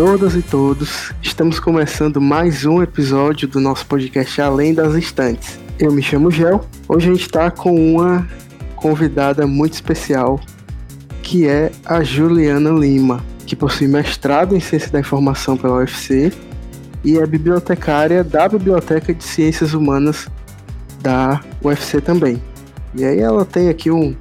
Todas e todos, estamos começando mais um episódio do nosso podcast Além das Estantes. Eu me chamo Gel, hoje a gente está com uma convidada muito especial, que é a Juliana Lima, que possui mestrado em Ciência da Informação pela UFC e é bibliotecária da Biblioteca de Ciências Humanas da UFC também. E aí ela tem aqui um,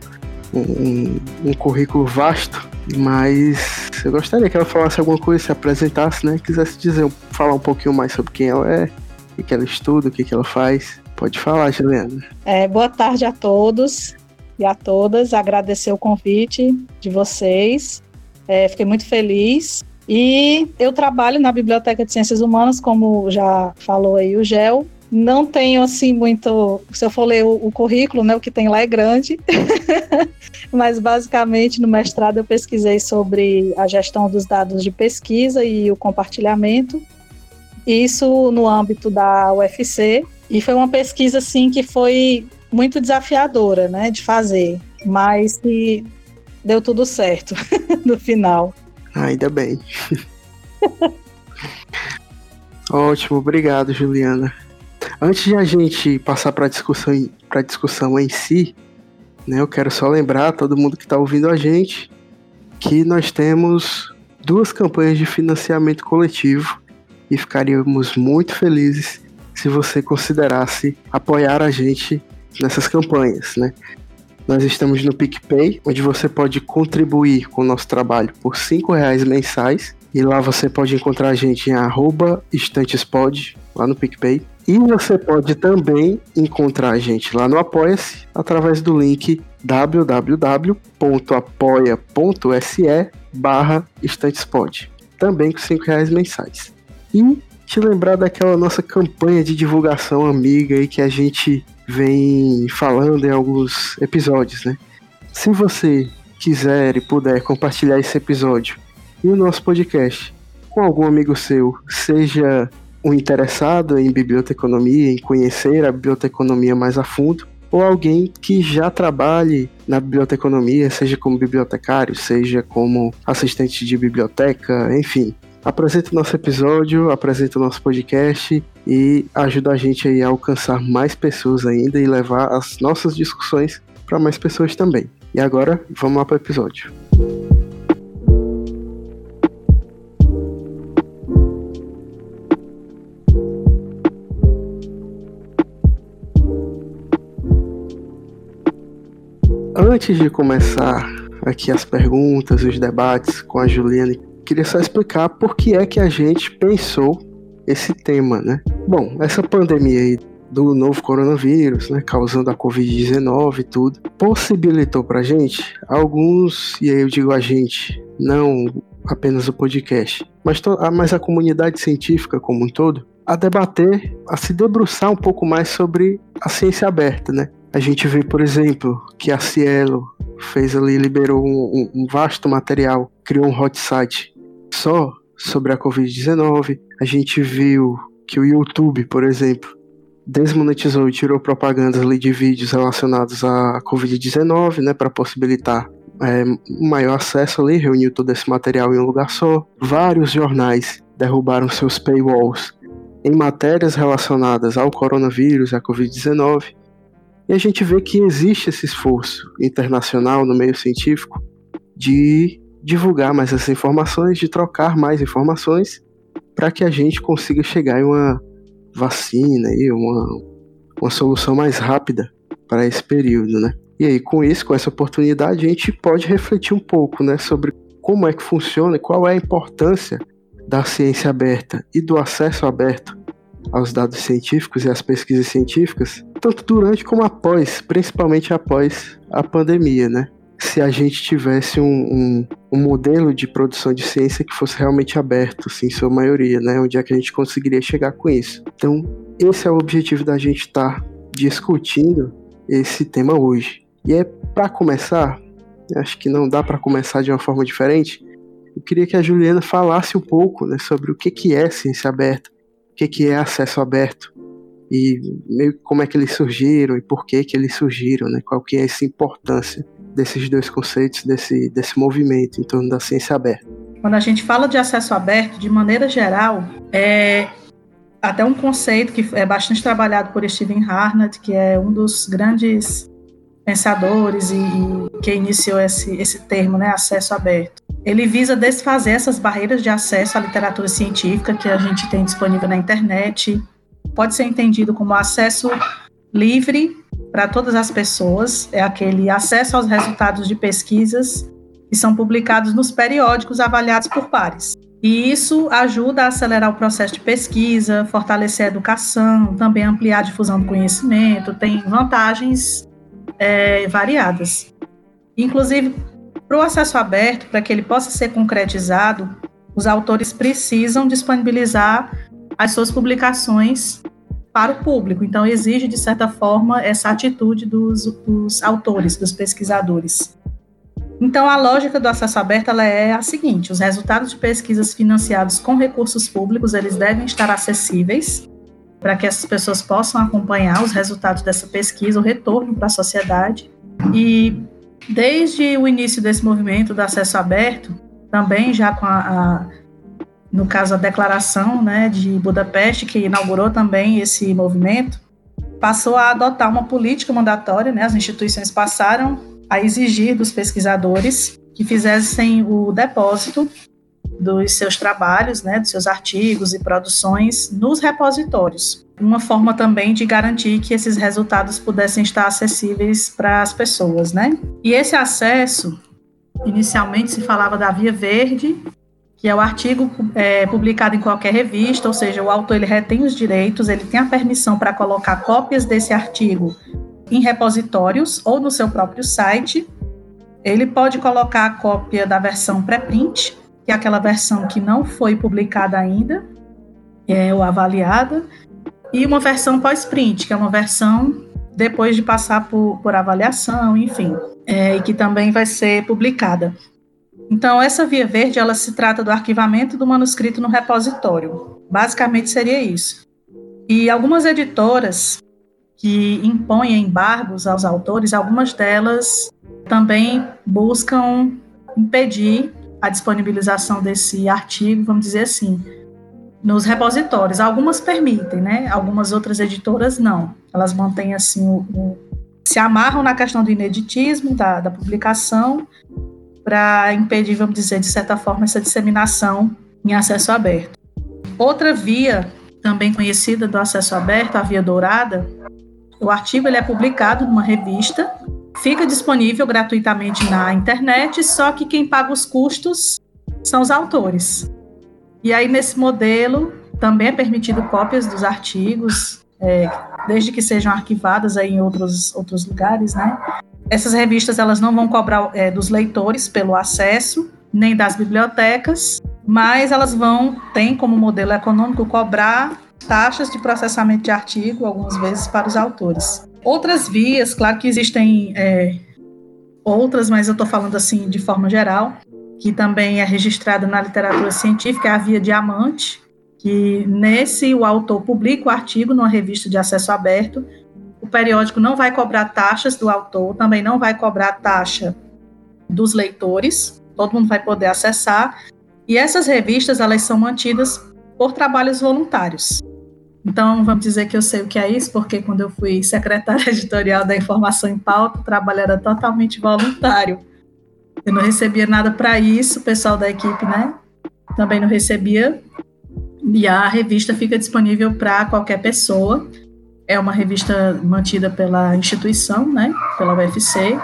um, um currículo vasto, mas eu gostaria que ela falasse alguma coisa, se apresentasse, né? Quisesse dizer, falar um pouquinho mais sobre quem ela é, o que ela estuda, o que ela faz. Pode falar, Juliana. É, boa tarde a todos e a todas. Agradecer o convite de vocês. É, fiquei muito feliz. E eu trabalho na Biblioteca de Ciências Humanas, como já falou aí o Gel. Não tenho assim muito. Se eu for ler o, o currículo, né, o que tem lá é grande. Mas basicamente no mestrado eu pesquisei sobre a gestão dos dados de pesquisa e o compartilhamento. Isso no âmbito da UFC. E foi uma pesquisa assim que foi muito desafiadora, né, de fazer, mas que deu tudo certo no final. Ainda bem. Ótimo, obrigado, Juliana. Antes de a gente passar para a discussão, pra discussão em si, né, eu quero só lembrar todo mundo que está ouvindo a gente que nós temos duas campanhas de financiamento coletivo e ficaríamos muito felizes se você considerasse apoiar a gente nessas campanhas, né? Nós estamos no PicPay, onde você pode contribuir com o nosso trabalho por R$ reais mensais. E lá você pode encontrar a gente em estantespod, lá no PicPay. E você pode também encontrar a gente lá no Apoia-se, através do link www.apoia.se barra estantespod. Também com R$ reais mensais. E te lembrar daquela nossa campanha de divulgação amiga aí que a gente vem falando em alguns episódios, né? Se você quiser e puder compartilhar esse episódio e o nosso podcast com algum amigo seu, seja um interessado em biblioteconomia, em conhecer a biblioteconomia mais a fundo, ou alguém que já trabalhe na biblioteconomia, seja como bibliotecário, seja como assistente de biblioteca, enfim, apresenta o nosso episódio, apresenta o nosso podcast e ajuda a gente aí a alcançar mais pessoas ainda e levar as nossas discussões para mais pessoas também. E agora, vamos lá para o episódio. Antes de começar aqui as perguntas, os debates com a Juliana queria só explicar por que é que a gente pensou esse tema, né? Bom, essa pandemia aí do novo coronavírus, né, causando a Covid-19 e tudo, possibilitou pra gente alguns, e aí eu digo a gente, não apenas o podcast, mas, mas a comunidade científica como um todo, a debater, a se debruçar um pouco mais sobre a ciência aberta, né? A gente vê, por exemplo, que a Cielo fez ali, liberou um, um, vasto material, criou um hot site só sobre a Covid-19. A gente viu que o YouTube, por exemplo, desmonetizou e tirou propagandas ali de vídeos relacionados à Covid-19, né, para possibilitar é, maior acesso ali, reuniu todo esse material em um lugar só. Vários jornais derrubaram seus paywalls em matérias relacionadas ao coronavírus, à Covid-19. E a gente vê que existe esse esforço internacional no meio científico de divulgar mais essas informações, de trocar mais informações, para que a gente consiga chegar em uma vacina e uma, uma solução mais rápida para esse período, né? E aí, com isso, com essa oportunidade, a gente pode refletir um pouco, né, sobre como é que funciona e qual é a importância da ciência aberta e do acesso aberto aos dados científicos e às pesquisas científicas, tanto durante como após, principalmente após a pandemia, né? se a gente tivesse um, um, um, modelo de produção de ciência que fosse realmente aberto, assim, em sua maioria, né? Onde é que a gente conseguiria chegar com isso. Então, esse é o objetivo da gente estar tá discutindo esse tema hoje. E é para começar, acho que não dá para começar de uma forma diferente. Eu queria que a Juliana falasse um pouco né, sobre o que, que é ciência aberta, que, que é acesso aberto e meio como é que eles surgiram e por que que eles surgiram, né? Qual que é essa importância desses dois conceitos, desse, desse movimento em torno da ciência aberta. quando a gente fala de acesso aberto, de maneira geral, é até um conceito que é bastante trabalhado por Steven Harnett, que é um dos grandes pensadores e, e que iniciou esse, esse termo, né, acesso aberto. Ele visa desfazer essas barreiras de acesso à literatura científica que a gente tem disponível na internet. Pode ser entendido como acesso livre para todas as pessoas, é aquele acesso aos resultados de pesquisas que são publicados nos periódicos avaliados por pares. E isso ajuda a acelerar o processo de pesquisa, fortalecer a educação, também ampliar a difusão do conhecimento, tem vantagens é, variadas. Inclusive, para o acesso aberto, para que ele possa ser concretizado, os autores precisam disponibilizar as suas publicações para o público. Então, exige, de certa forma, essa atitude dos, dos autores, dos pesquisadores. Então, a lógica do acesso aberto é a seguinte: os resultados de pesquisas financiados com recursos públicos eles devem estar acessíveis para que essas pessoas possam acompanhar os resultados dessa pesquisa, o retorno para a sociedade. E desde o início desse movimento do acesso aberto, também já com a, a no caso a declaração, né, de Budapeste que inaugurou também esse movimento, passou a adotar uma política mandatória, né, as instituições passaram a exigir dos pesquisadores que fizessem o depósito dos seus trabalhos, né, dos seus artigos e produções nos repositórios. Uma forma também de garantir que esses resultados pudessem estar acessíveis para as pessoas, né? E esse acesso, inicialmente se falava da Via Verde, que é o artigo é, publicado em qualquer revista, ou seja, o autor ele retém os direitos, ele tem a permissão para colocar cópias desse artigo em repositórios ou no seu próprio site. Ele pode colocar a cópia da versão pré-print, que é aquela versão que não foi publicada ainda, é, ou avaliada, e uma versão pós-print, que é uma versão depois de passar por, por avaliação, enfim, é, e que também vai ser publicada. Então, essa via verde, ela se trata do arquivamento do manuscrito no repositório. Basicamente seria isso. E algumas editoras que impõem embargos aos autores, algumas delas também buscam impedir a disponibilização desse artigo, vamos dizer assim, nos repositórios. Algumas permitem, né? Algumas outras editoras não. Elas mantêm assim o, o se amarram na questão do ineditismo da, da publicação para impedir, vamos dizer, de certa forma, essa disseminação em acesso aberto. Outra via, também conhecida do acesso aberto, a via dourada, o artigo ele é publicado numa revista, fica disponível gratuitamente na internet, só que quem paga os custos são os autores. E aí, nesse modelo, também é permitido cópias dos artigos, é, desde que sejam arquivadas aí em outros, outros lugares, né? Essas revistas elas não vão cobrar é, dos leitores pelo acesso, nem das bibliotecas, mas elas vão, tem como modelo econômico, cobrar taxas de processamento de artigo, algumas vezes para os autores. Outras vias, claro que existem é, outras, mas eu estou falando assim de forma geral, que também é registrada na literatura científica, é a via diamante, que nesse o autor publica o artigo numa revista de acesso aberto, o periódico não vai cobrar taxas do autor, também não vai cobrar taxa dos leitores, todo mundo vai poder acessar, e essas revistas elas são mantidas por trabalhos voluntários. Então, vamos dizer que eu sei o que é isso, porque quando eu fui secretária editorial da Informação em Pauta, o trabalho era totalmente voluntário. Eu não recebia nada para isso, o pessoal da equipe, né? Também não recebia. E a revista fica disponível para qualquer pessoa. É uma revista mantida pela instituição, né? Pela UFC,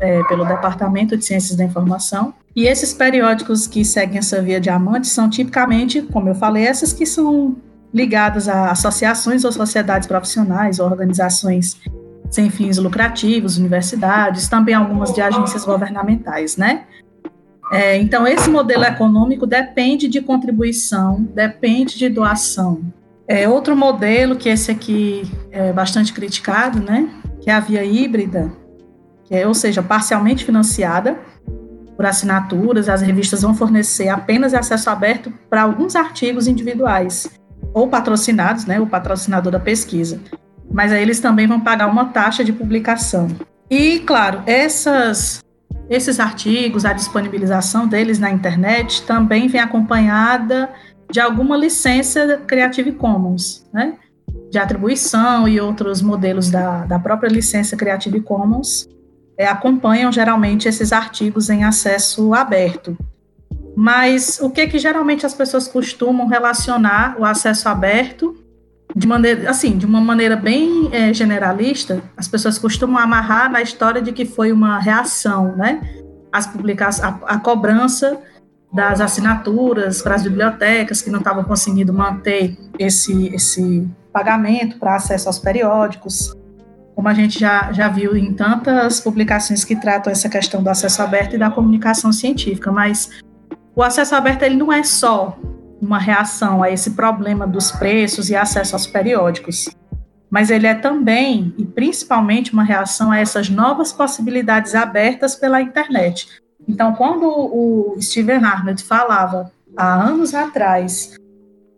é, pelo Departamento de Ciências da Informação. E esses periódicos que seguem essa via diamante são tipicamente, como eu falei, essas que são ligadas a associações ou sociedades profissionais, ou organizações sem fins lucrativos, universidades, também algumas de agências governamentais, né? É, então, esse modelo econômico depende de contribuição, depende de doação. É, outro modelo, que esse aqui é bastante criticado, né? Que é a via híbrida, que é, ou seja, parcialmente financiada por assinaturas, as revistas vão fornecer apenas acesso aberto para alguns artigos individuais, ou patrocinados, né, o patrocinador da pesquisa. Mas aí eles também vão pagar uma taxa de publicação. E, claro, essas esses artigos, a disponibilização deles na internet também vem acompanhada de alguma licença Creative Commons, né? de atribuição e outros modelos da, da própria licença Creative Commons é, acompanham geralmente esses artigos em acesso aberto. Mas o que que geralmente as pessoas costumam relacionar o acesso aberto de maneira, assim, de uma maneira bem é, generalista, as pessoas costumam amarrar na história de que foi uma reação, né? As publicações, a, a cobrança das assinaturas para as bibliotecas que não estavam conseguindo manter esse, esse pagamento para acesso aos periódicos, como a gente já, já viu em tantas publicações que tratam essa questão do acesso aberto e da comunicação científica, mas o acesso aberto ele não é só uma reação a esse problema dos preços e acesso aos periódicos, mas ele é também e principalmente uma reação a essas novas possibilidades abertas pela internet. Então, quando o Steven Arnold falava há anos atrás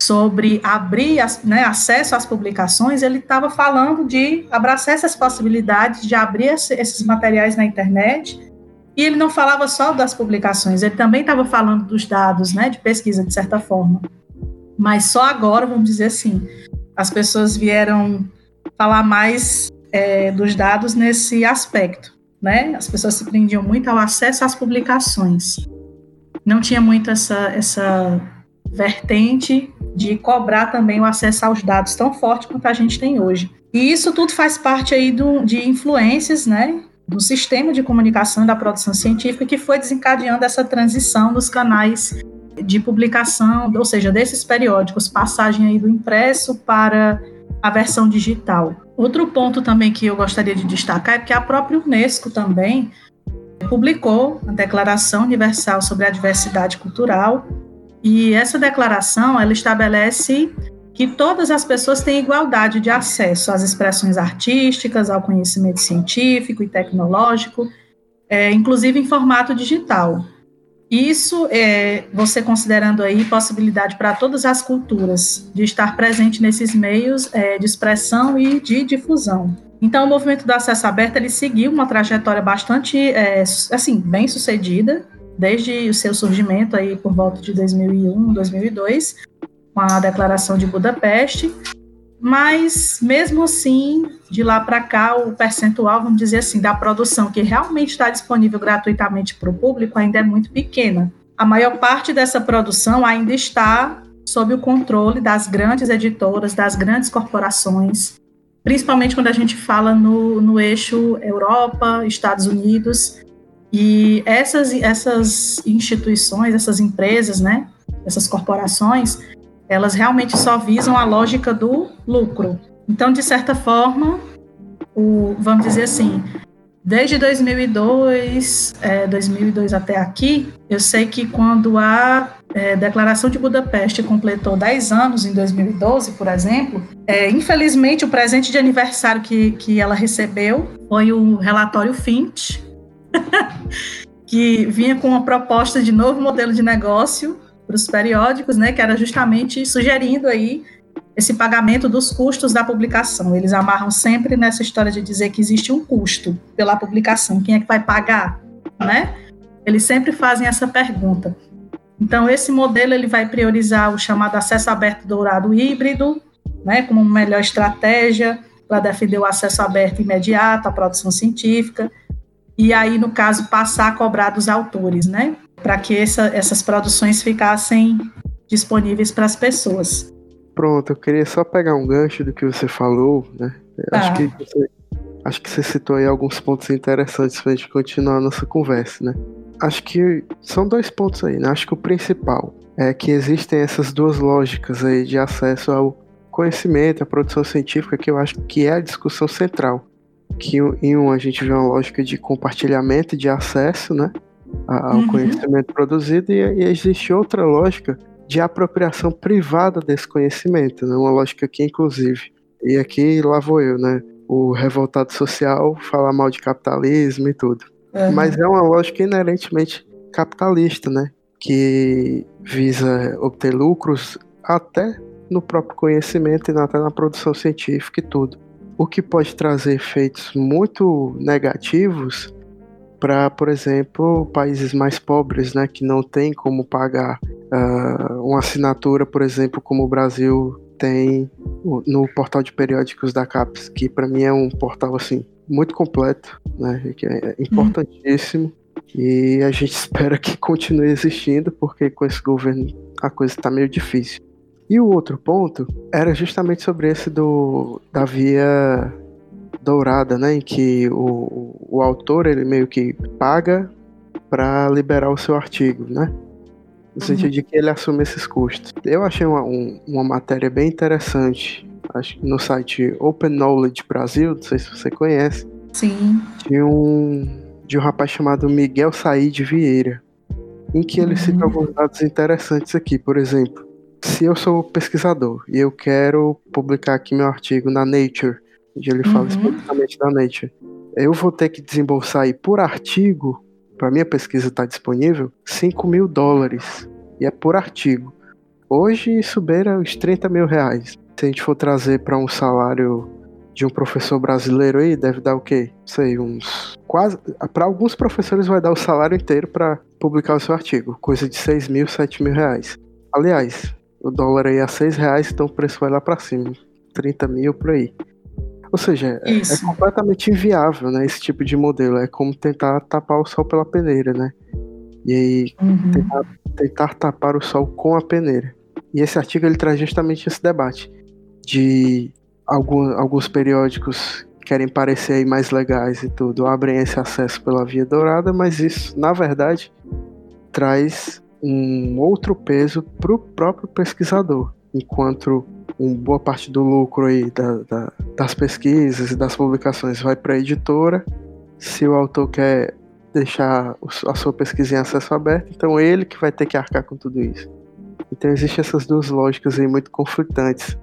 sobre abrir né, acesso às publicações, ele estava falando de abraçar essas possibilidades de abrir esses materiais na internet e ele não falava só das publicações, ele também estava falando dos dados, né, de pesquisa, de certa forma. Mas só agora, vamos dizer assim, as pessoas vieram falar mais é, dos dados nesse aspecto, né? As pessoas se prendiam muito ao acesso às publicações. Não tinha muito essa, essa vertente de cobrar também o acesso aos dados tão forte quanto a gente tem hoje. E isso tudo faz parte aí do, de influências, né, do sistema de comunicação da produção científica que foi desencadeando essa transição dos canais de publicação, ou seja, desses periódicos, passagem aí do impresso para a versão digital. Outro ponto também que eu gostaria de destacar é que a própria Unesco também publicou a Declaração Universal sobre a Diversidade Cultural, e essa declaração ela estabelece que todas as pessoas têm igualdade de acesso às expressões artísticas, ao conhecimento científico e tecnológico, é, inclusive em formato digital. Isso, é, você considerando aí possibilidade para todas as culturas de estar presente nesses meios é, de expressão e de difusão. Então, o movimento do acesso aberto ele seguiu uma trajetória bastante, é, assim, bem sucedida, desde o seu surgimento aí por volta de 2001, 2002, com a Declaração de Budapeste, mas mesmo assim, de lá para cá, o percentual, vamos dizer assim, da produção que realmente está disponível gratuitamente para o público ainda é muito pequena. A maior parte dessa produção ainda está sob o controle das grandes editoras, das grandes corporações, principalmente quando a gente fala no, no eixo Europa, Estados Unidos. E essas, essas instituições, essas empresas, né, essas corporações, elas realmente só visam a lógica do lucro. Então, de certa forma, o, vamos dizer assim, desde 2002, é, 2002 até aqui, eu sei que quando a é, Declaração de Budapeste completou 10 anos, em 2012, por exemplo, é, infelizmente o presente de aniversário que, que ela recebeu foi o relatório Finch, que vinha com uma proposta de novo modelo de negócio para os periódicos, né, que era justamente sugerindo aí esse pagamento dos custos da publicação. Eles amarram sempre nessa história de dizer que existe um custo pela publicação. Quem é que vai pagar, né? Eles sempre fazem essa pergunta. Então, esse modelo ele vai priorizar o chamado acesso aberto dourado híbrido, né, como melhor estratégia para defender o acesso aberto imediato à produção científica, e aí, no caso, passar a cobrar dos autores, né? Para que essa, essas produções ficassem disponíveis para as pessoas. Pronto, eu queria só pegar um gancho do que você falou, né? Acho, que você, acho que você citou aí alguns pontos interessantes para a gente continuar a nossa conversa, né? Acho que são dois pontos aí, né? Acho que o principal é que existem essas duas lógicas aí de acesso ao conhecimento, à produção científica, que eu acho que é a discussão central. Que em um a gente vê uma lógica de compartilhamento de acesso, né? Ao uhum. conhecimento produzido, e, e, existe outra lógica de apropriação privada desse conhecimento, né? uma lógica que, inclusive, e aqui lá vou eu, né? O revoltado social falar mal de capitalismo e tudo. Uhum. Mas é uma lógica inerentemente capitalista, né? Que visa obter lucros até no próprio conhecimento e até na produção científica e tudo. O que pode trazer efeitos muito negativos para, por exemplo, países mais pobres, né, que não tem como pagar uh, uma assinatura, por exemplo, como o Brasil tem no portal de periódicos da CAPES, que para mim é um portal assim muito completo, né, que é importantíssimo. Hum. E a gente espera que continue existindo, porque com esse governo a coisa está meio difícil. E o outro ponto era justamente sobre esse do da via dourada, né, em que o, o autor ele meio que paga para liberar o seu artigo, né? No sentido uhum. de que ele assume esses custos. Eu achei uma, um, uma matéria bem interessante, acho no site Open Knowledge Brasil, não sei se você conhece. Sim. De um, de um rapaz chamado Miguel Said Vieira, em que ele uhum. cita alguns dados interessantes aqui. Por exemplo, se eu sou pesquisador e eu quero publicar aqui meu artigo na Nature, onde ele fala uhum. especificamente da Nature, eu vou ter que desembolsar aí por artigo, para minha pesquisa estar tá disponível, 5 mil dólares. E é por artigo. Hoje isso beira os 30 mil reais. Se a gente for trazer para um salário de um professor brasileiro aí, deve dar o quê? Sei, uns. Quase. Para alguns professores vai dar o salário inteiro para publicar o seu artigo. Coisa de 6 mil, 7 mil reais. Aliás, o dólar aí a 6 reais, então o preço vai lá para cima. 30 mil por aí. Ou seja, é, é completamente inviável, né? Esse tipo de modelo. É como tentar tapar o sol pela peneira, né? E aí uhum. tentar, tentar, tapar o sol com a peneira. E esse artigo ele traz justamente esse debate de algum, alguns periódicos querem parecer aí mais legais e tudo, abrem esse acesso pela via dourada, mas isso, na verdade, traz um outro peso para o próprio pesquisador, enquanto uma boa parte do lucro aí da, da, das pesquisas e das publicações vai para a editora. Se o autor quer deixar a sua pesquisa em acesso aberto, então ele que vai ter que arcar com tudo isso. Então existem essas duas lógicas aí muito conflitantes.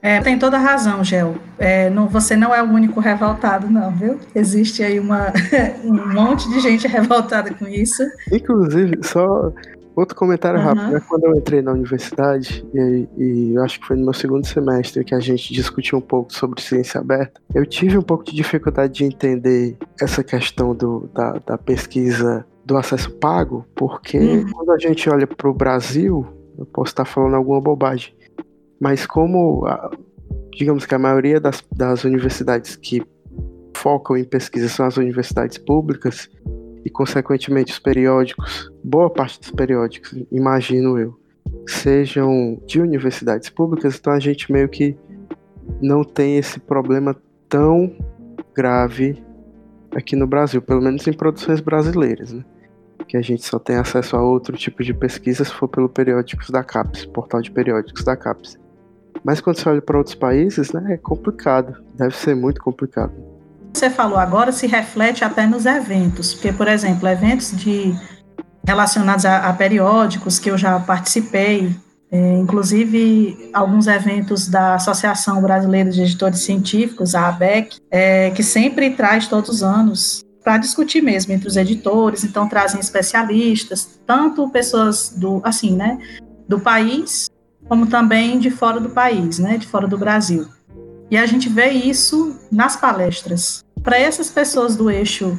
É, tem toda razão, Gel. É, não, você não é o único revoltado, não, viu? Existe aí uma, um monte de gente revoltada com isso. Inclusive, só Outro comentário uhum. rápido, é quando eu entrei na universidade, e, e acho que foi no meu segundo semestre que a gente discutiu um pouco sobre ciência aberta, eu tive um pouco de dificuldade de entender essa questão do, da, da pesquisa do acesso pago, porque uhum. quando a gente olha para o Brasil, eu posso estar falando alguma bobagem, mas como, a, digamos que a maioria das, das universidades que focam em pesquisa são as universidades públicas, e, consequentemente, os periódicos, boa parte dos periódicos, imagino eu, sejam de universidades públicas, então a gente meio que não tem esse problema tão grave aqui no Brasil, pelo menos em produções brasileiras, né? Que a gente só tem acesso a outro tipo de pesquisa se for pelo periódicos da CAPES, portal de periódicos da CAPES. Mas quando você olha para outros países, né, é complicado, deve ser muito complicado você falou agora se reflete até nos eventos, porque, por exemplo, eventos de relacionados a, a periódicos que eu já participei, é, inclusive alguns eventos da Associação Brasileira de Editores Científicos, a ABEC, é, que sempre traz todos os anos para discutir mesmo entre os editores, então trazem especialistas, tanto pessoas do, assim, né, do país, como também de fora do país, né, de fora do Brasil. E a gente vê isso nas palestras para essas pessoas do eixo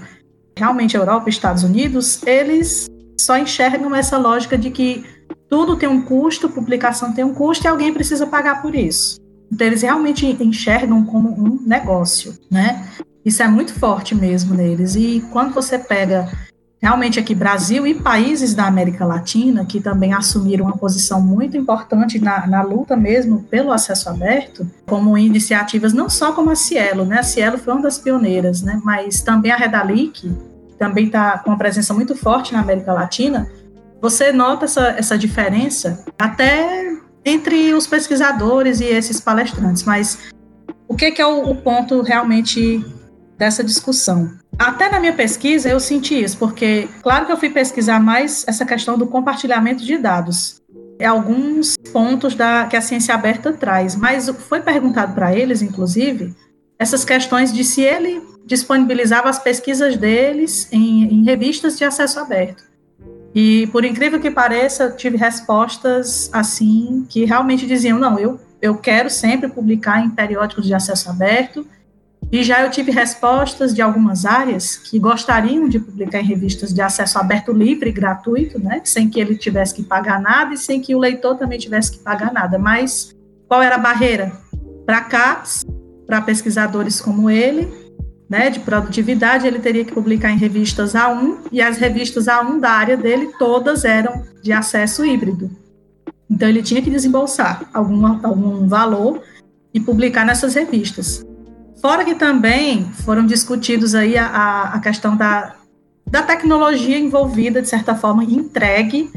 realmente Europa e Estados Unidos, eles só enxergam essa lógica de que tudo tem um custo, publicação tem um custo e alguém precisa pagar por isso. Então eles realmente enxergam como um negócio, né? Isso é muito forte mesmo neles. E quando você pega realmente aqui Brasil e países da América Latina, que também assumiram uma posição muito importante na, na luta mesmo pelo acesso aberto, como iniciativas não só como a Cielo, né? A Cielo foi uma das pioneiras, né? Mas também a Redalic também está com uma presença muito forte na América Latina. Você nota essa, essa diferença até entre os pesquisadores e esses palestrantes, mas o que, que é o, o ponto realmente dessa discussão? Até na minha pesquisa eu senti isso, porque claro que eu fui pesquisar mais essa questão do compartilhamento de dados. É alguns pontos da, que a ciência aberta traz, mas foi perguntado para eles, inclusive, essas questões de se ele disponibilizava as pesquisas deles em, em revistas de acesso aberto. E, por incrível que pareça, tive respostas assim que realmente diziam: não, eu, eu quero sempre publicar em periódicos de acesso aberto E já eu tive respostas de algumas áreas que gostariam de publicar em revistas de acesso aberto livre e gratuito, né, sem que ele tivesse que pagar nada e sem que o leitor também tivesse que pagar nada. Mas qual era a barreira? Para CAPs, para pesquisadores como ele, né, de produtividade, ele teria que publicar em revistas A1 e as revistas A1 da área dele todas eram de acesso híbrido. Então ele tinha que desembolsar algum, algum valor e publicar nessas revistas. Fora que também foram discutidos aí a, a questão da, da tecnologia envolvida, de certa forma, entregue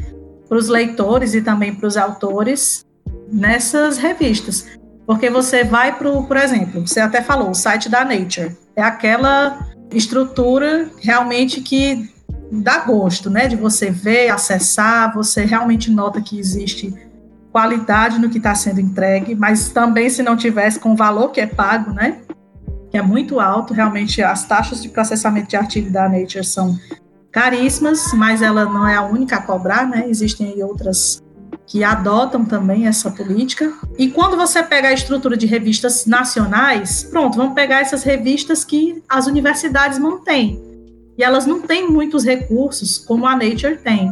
para os leitores e também para os autores nessas revistas. Porque você vai para o, por exemplo, você até falou, o site da Nature. É aquela estrutura realmente que dá gosto, né? De você ver, acessar, você realmente nota que existe qualidade no que está sendo entregue, mas também se não tivesse com o valor que é pago, né? que é muito alto. Realmente, as taxas de processamento de artigo da Nature são caríssimas, mas ela não é a única a cobrar, né? Existem outras que adotam também essa política. E quando você pega a estrutura de revistas nacionais, pronto, vamos pegar essas revistas que as universidades mantêm. E elas não têm muitos recursos como a Nature tem.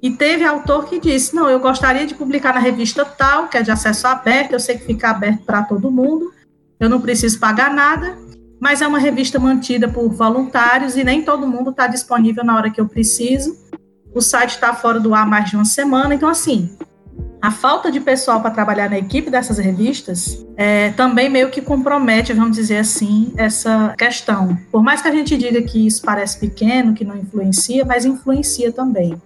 E teve autor que disse: Não, eu gostaria de publicar na revista tal, que é de acesso aberto, eu sei que fica aberto para todo mundo, eu não preciso pagar nada, mas é uma revista mantida por voluntários e nem todo mundo está disponível na hora que eu preciso. O site está fora do ar mais de uma semana, então assim, a falta de pessoal para trabalhar na equipe dessas revistas é, também meio que compromete, vamos dizer assim, essa questão. Por mais que a gente diga que isso parece pequeno, que não influencia, mas influencia também.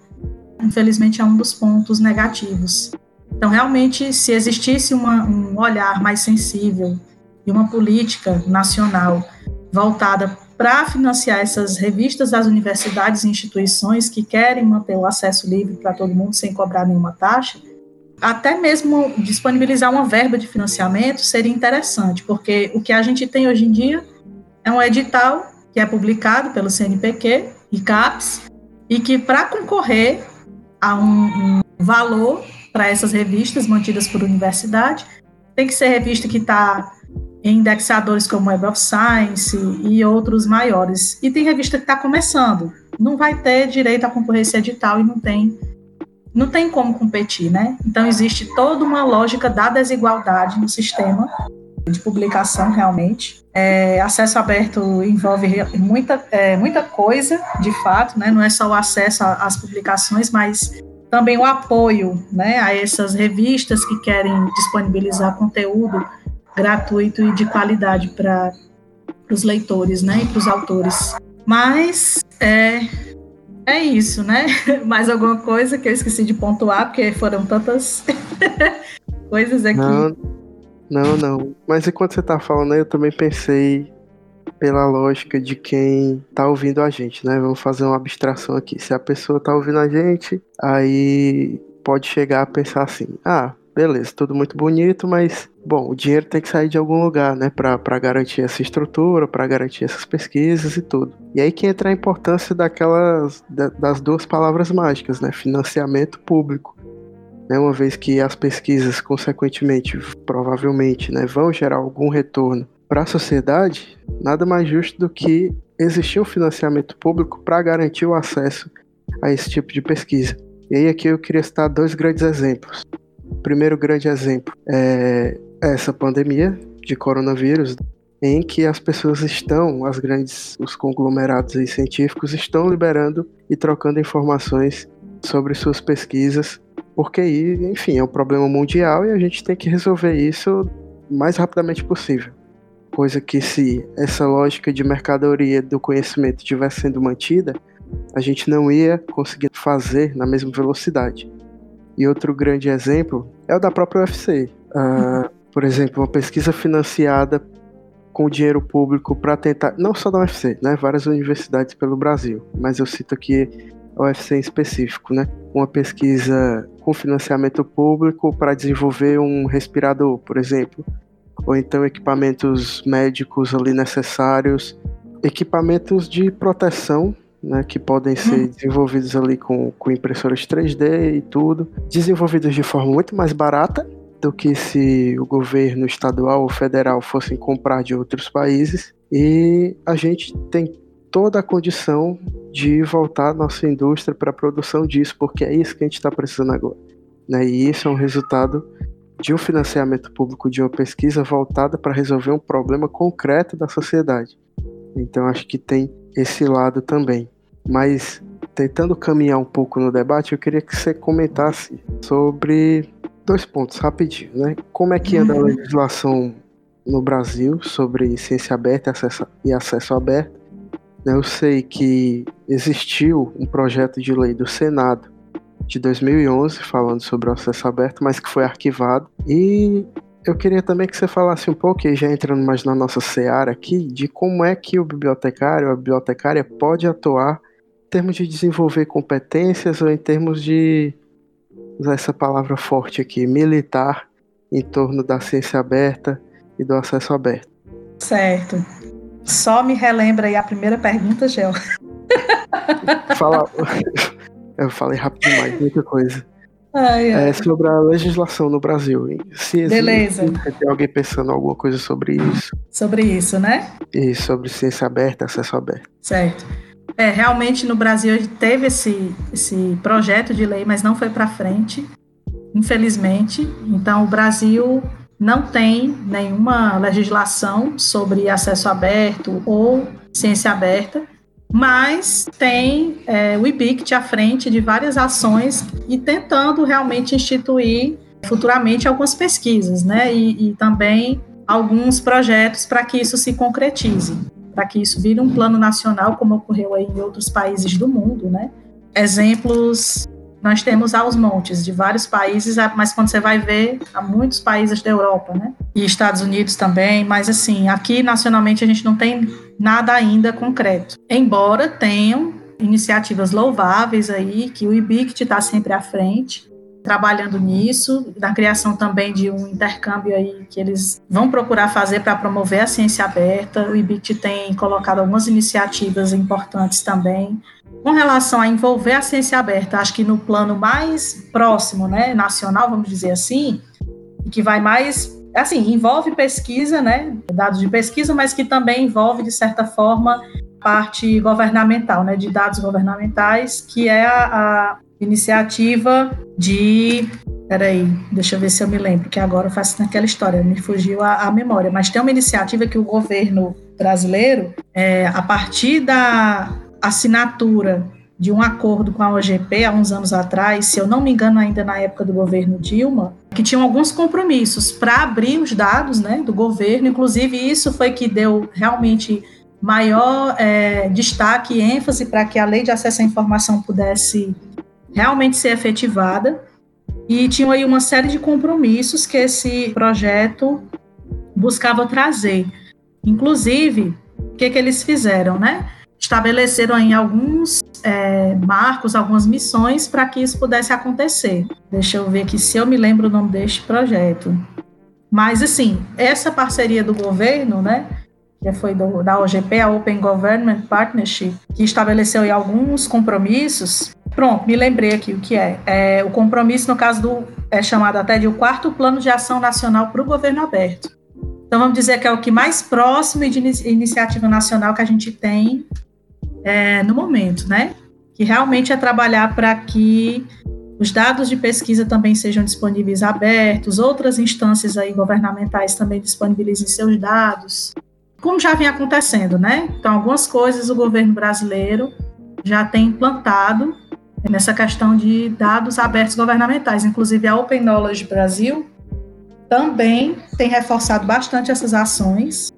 Infelizmente é um dos pontos negativos. Então, realmente, se existisse uma, um olhar mais sensível e uma política nacional voltada para financiar essas revistas das universidades e instituições que querem manter o acesso livre para todo mundo sem cobrar nenhuma taxa, até mesmo disponibilizar uma verba de financiamento seria interessante, porque o que a gente tem hoje em dia é um edital que é publicado pelo CNPq e CAPES, e que para concorrer a um, um valor para essas revistas mantidas por universidade, tem que ser revista que está em indexadores como Web of Science e outros maiores. E tem revista que está começando, não vai ter direito a concorrência edital e não tem não tem como competir, né? Então existe toda uma lógica da desigualdade no sistema de publicação realmente. É, acesso aberto envolve muita, é, muita coisa, de fato, né? Não é só o acesso às publicações, mas também o apoio, né, a essas revistas que querem disponibilizar conteúdo gratuito e de qualidade para os leitores, né, e para os autores. Mas é, é isso, né? Mais alguma coisa que eu esqueci de pontuar, porque foram tantas coisas aqui. Não, não, não. Mas enquanto você tá falando eu também pensei pela lógica de quem tá ouvindo a gente, né? Vamos fazer uma abstração aqui. Se a pessoa tá ouvindo a gente, aí pode chegar a pensar assim: ah, beleza, tudo muito bonito, mas bom, o dinheiro tem que sair de algum lugar, né, para garantir essa estrutura, para garantir essas pesquisas e tudo. E aí que entra a importância daquelas das duas palavras mágicas, né, financiamento público. Né, uma vez que as pesquisas, consequentemente, provavelmente, né, vão gerar algum retorno para a sociedade, nada mais justo do que existir um financiamento público para garantir o acesso a esse tipo de pesquisa. E aí aqui eu queria citar dois grandes exemplos. Primeiro grande exemplo é essa pandemia de coronavírus, em que as pessoas estão, as grandes, os conglomerados científicos estão liberando e trocando informações sobre suas pesquisas, porque enfim, é um problema mundial e a gente tem que resolver isso o mais rapidamente possível. Coisa que se essa lógica de mercadoria do conhecimento estivesse sendo mantida, a gente não ia conseguir fazer na mesma velocidade. E outro grande exemplo é o da própria UFC. Uh, ah, por exemplo, uma pesquisa financiada com dinheiro público para tentar, não só da UFC, né, várias universidades pelo Brasil, mas eu cito aqui a UFC em específico, né, uma pesquisa com financiamento público para desenvolver um respirador, por exemplo, ou então equipamentos médicos ali necessários, equipamentos de proteção né, que podem ser uhum. desenvolvidos ali com, com impressoras 3D e tudo, desenvolvidos de forma muito mais barata do que se o governo estadual ou federal fossem comprar de outros países. E a gente tem toda a condição de voltar a nossa indústria para a produção disso, porque é isso que a gente está precisando agora. Né? E isso é um resultado de um financiamento público de uma pesquisa voltada para resolver um problema concreto da sociedade. Então acho que tem esse lado também. Mas tentando caminhar um pouco no debate, eu queria que você comentasse sobre dois pontos rapidinho, né? Como é que anda a uhum. legislação no Brasil sobre ciência aberta e acesso, e acesso aberto? Eu sei que existiu um projeto de lei do Senado de 2011 falando sobre o acesso aberto, mas que foi arquivado. E eu queria também que você falasse um pouco, e já entrando mais na nossa seara aqui, de como é que o bibliotecário ou a bibliotecária pode atuar em termos de desenvolver competências ou em termos de usar essa palavra forte aqui, militar, em torno da ciência aberta e do acesso aberto. Certo. Só me relembra aí a primeira pergunta, Gel. Fala. Eu falei rápido demais, muita coisa. Ai, ai. É sobre a legislação no Brasil. Se existe, Beleza. Tem alguém pensando alguma coisa sobre isso? Sobre isso, né? E sobre ciência aberta, acesso aberto. Certo. É, realmente no Brasil teve esse, esse projeto de lei, mas não foi para frente, infelizmente. Então, o Brasil não tem nenhuma legislação sobre acesso aberto ou ciência aberta, mas tem é, o IBICT à frente de várias ações e tentando realmente instituir futuramente algumas pesquisas, né? E, e também alguns projetos para que isso se concretize para que isso vire um plano nacional, como ocorreu aí em outros países do mundo, né? Exemplos nós temos aos montes de vários países, mas quando você vai ver, há muitos países da Europa, né? E Estados Unidos também, mas assim, aqui nacionalmente a gente não tem nada ainda concreto. Embora tenham iniciativas louváveis aí, que o IBICT está sempre à frente, trabalhando nisso, na criação também de um intercâmbio aí que eles vão procurar fazer para promover a ciência aberta. O IBIT tem colocado algumas iniciativas importantes também. Com relação a envolver a ciência aberta, acho que no plano mais próximo, né, nacional, vamos dizer assim, que vai mais, assim, envolve pesquisa, né, dados de pesquisa, mas que também envolve, de certa forma, parte governamental, né, de dados governamentais, que é a, a iniciativa de. Peraí, deixa eu ver se eu me lembro, que agora eu faço naquela história, me fugiu a, a memória, mas tem uma iniciativa que o governo brasileiro, é, a partir da assinatura de um acordo com a OGP há uns anos atrás, se eu não me engano, ainda na época do governo Dilma, que tinham alguns compromissos para abrir os dados né, do governo, inclusive isso foi que deu realmente maior é, destaque e ênfase para que a lei de acesso à informação pudesse realmente ser efetivada. E tinham aí uma série de compromissos que esse projeto buscava trazer. Inclusive, o que, que eles fizeram, né? Estabeleceram aí alguns é, marcos, algumas missões para que isso pudesse acontecer. Deixa eu ver aqui se eu me lembro o nome deste projeto. Mas, assim, essa parceria do governo, né, que foi do, da OGP, a Open Government Partnership, que estabeleceu aí alguns compromissos Pronto, me lembrei aqui o que é. é o compromisso, no caso do. é chamado até de o quarto plano de ação nacional para o governo aberto. Então, vamos dizer que é o que mais próximo de iniciativa nacional que a gente tem é, no momento, né? Que realmente é trabalhar para que os dados de pesquisa também sejam disponíveis abertos, outras instâncias aí governamentais também disponibilizem seus dados, como já vem acontecendo, né? Então, algumas coisas o governo brasileiro já tem implantado nessa questão de dados abertos governamentais. Inclusive, a Open Knowledge Brasil também tem reforçado bastante essas ações.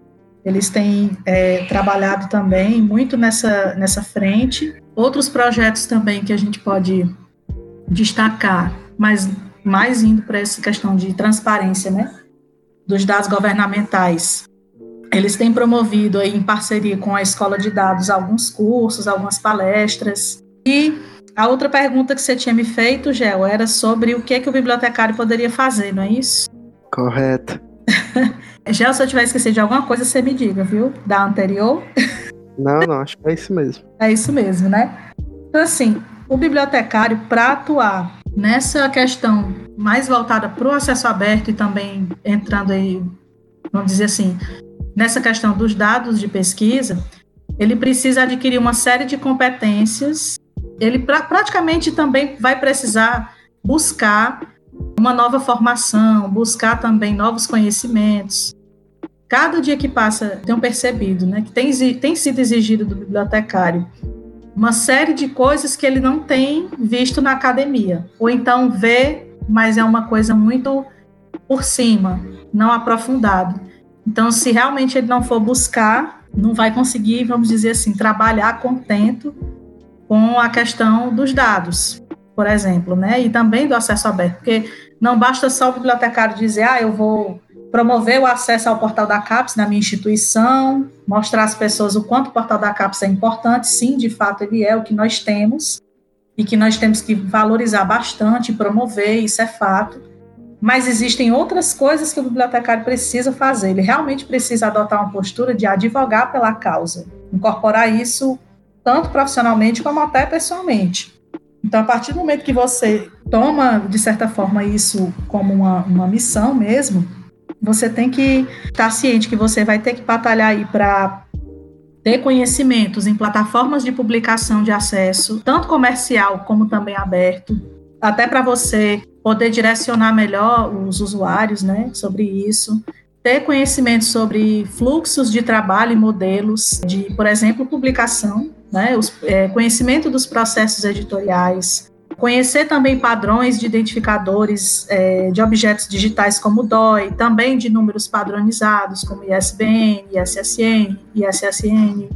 Eles têm é, trabalhado também muito nessa, nessa frente. Outros projetos também que a gente pode destacar, mas mais indo para essa questão de transparência, né, dos dados governamentais. Eles têm promovido aí, em parceria com a Escola de Dados alguns cursos, algumas palestras e a outra pergunta que você tinha me feito, Gel, era sobre o que, que o bibliotecário poderia fazer, não é isso? Correto. Gel, se eu tiver esquecido de alguma coisa, você me diga, viu? Da anterior. Não, não, acho que é isso mesmo. É isso mesmo, né? Então, assim, o bibliotecário, para atuar nessa questão mais voltada para o acesso aberto e também entrando aí, vamos dizer assim, nessa questão dos dados de pesquisa, ele precisa adquirir uma série de competências. Ele pra, praticamente também vai precisar buscar uma nova formação, buscar também novos conhecimentos. Cada dia que passa, tenho percebido né, que tem, tem sido exigido do bibliotecário uma série de coisas que ele não tem visto na academia, ou então vê, mas é uma coisa muito por cima, não aprofundado. Então, se realmente ele não for buscar, não vai conseguir, vamos dizer assim, trabalhar contento com a questão dos dados, por exemplo, né? E também do acesso aberto, porque não basta só o bibliotecário dizer, ah, eu vou promover o acesso ao portal da CAPES na minha instituição, mostrar às pessoas o quanto o portal da CAPES é importante, sim, de fato ele é o que nós temos, e que nós temos que valorizar bastante, promover, isso é fato. Mas existem outras coisas que o bibliotecário precisa fazer. Ele realmente precisa adotar uma postura de advogar pela causa, incorporar isso tanto profissionalmente como até pessoalmente. Então, a partir do momento que você toma, de certa forma, isso como uma, uma missão mesmo, você tem que estar ciente que você vai ter que batalhar aí para ter conhecimentos em plataformas de publicação de acesso, tanto comercial como também aberto, até para você poder direcionar melhor os usuários, né, sobre isso. Ter conhecimento sobre fluxos de trabalho e modelos de, por exemplo, publicação, né, os, é, conhecimento dos processos editoriais, Conhecer também padrões de identificadores é, de objetos digitais como DOI, também de números padronizados como ISBN, ISSN, ISSN,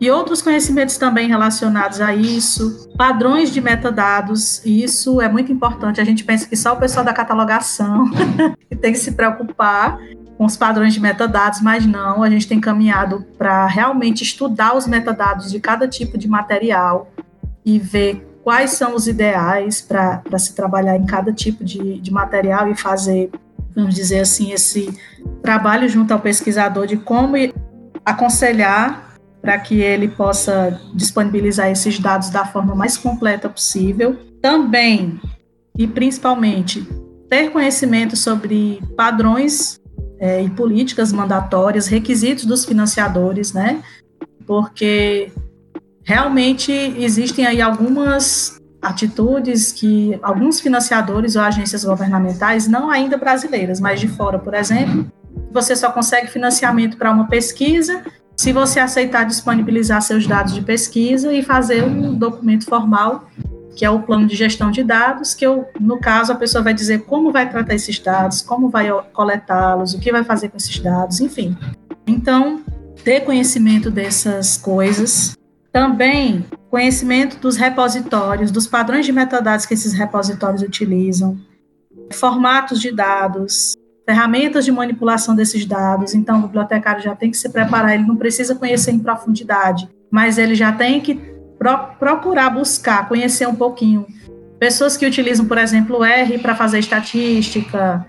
e outros conhecimentos também relacionados a isso, padrões de metadados, isso é muito importante. A gente pensa que só o pessoal da catalogação tem que se preocupar com os padrões de metadados, mas não, a gente tem caminhado para realmente estudar os metadados de cada tipo de material e ver quais são os ideais para se trabalhar em cada tipo de, de material e fazer, vamos dizer assim, esse trabalho junto ao pesquisador de como aconselhar para que ele possa disponibilizar esses dados da forma mais completa possível. Também e principalmente ter conhecimento sobre padrões é, e políticas mandatórias, requisitos dos financiadores, né? Porque realmente existem aí algumas atitudes que alguns financiadores ou agências governamentais, não ainda brasileiras, mas de fora, por exemplo, você só consegue financiamento para uma pesquisa se você aceitar disponibilizar seus dados de pesquisa e fazer um documento formal, que é o plano de gestão de dados, que eu, no caso a pessoa vai dizer como vai tratar esses dados, como vai coletá-los, o que vai fazer com esses dados, enfim. Então, ter conhecimento dessas coisas também conhecimento dos repositórios, dos padrões de metadados que esses repositórios utilizam, formatos de dados, ferramentas de manipulação desses dados. Então, o bibliotecário já tem que se preparar, ele não precisa conhecer em profundidade, mas ele já tem que pro procurar buscar, conhecer um pouquinho. Pessoas que utilizam, por exemplo, R para fazer estatística,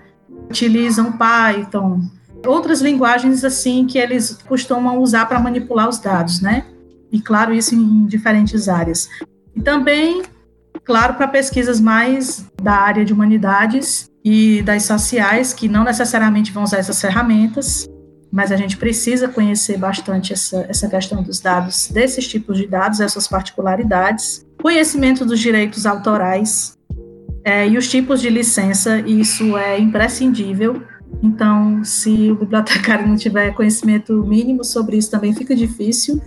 utilizam Python, outras linguagens assim que eles costumam usar para manipular os dados, né? E, claro, isso em diferentes áreas. E também, claro, para pesquisas mais da área de humanidades e das sociais, que não necessariamente vão usar essas ferramentas, mas a gente precisa conhecer bastante essa, essa questão dos dados, desses tipos de dados, essas particularidades, conhecimento dos direitos autorais é, e os tipos de licença, isso é imprescindível. Então, se o bibliotecário não tiver conhecimento mínimo sobre isso, também fica difícil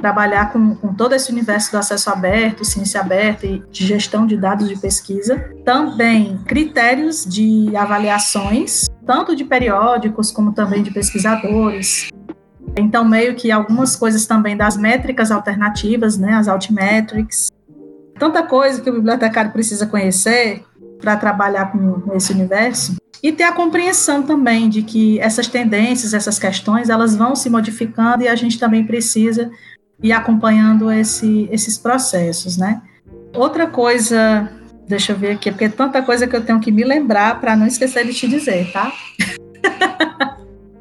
trabalhar com, com todo esse universo do acesso aberto, ciência aberta e de gestão de dados de pesquisa. Também critérios de avaliações, tanto de periódicos como também de pesquisadores. Então, meio que algumas coisas também das métricas alternativas, né, as altmetrics. Tanta coisa que o bibliotecário precisa conhecer para trabalhar com, com esse universo e ter a compreensão também de que essas tendências, essas questões, elas vão se modificando e a gente também precisa e acompanhando esse, esses processos, né? Outra coisa, deixa eu ver aqui, porque é tanta coisa que eu tenho que me lembrar para não esquecer de te dizer, tá?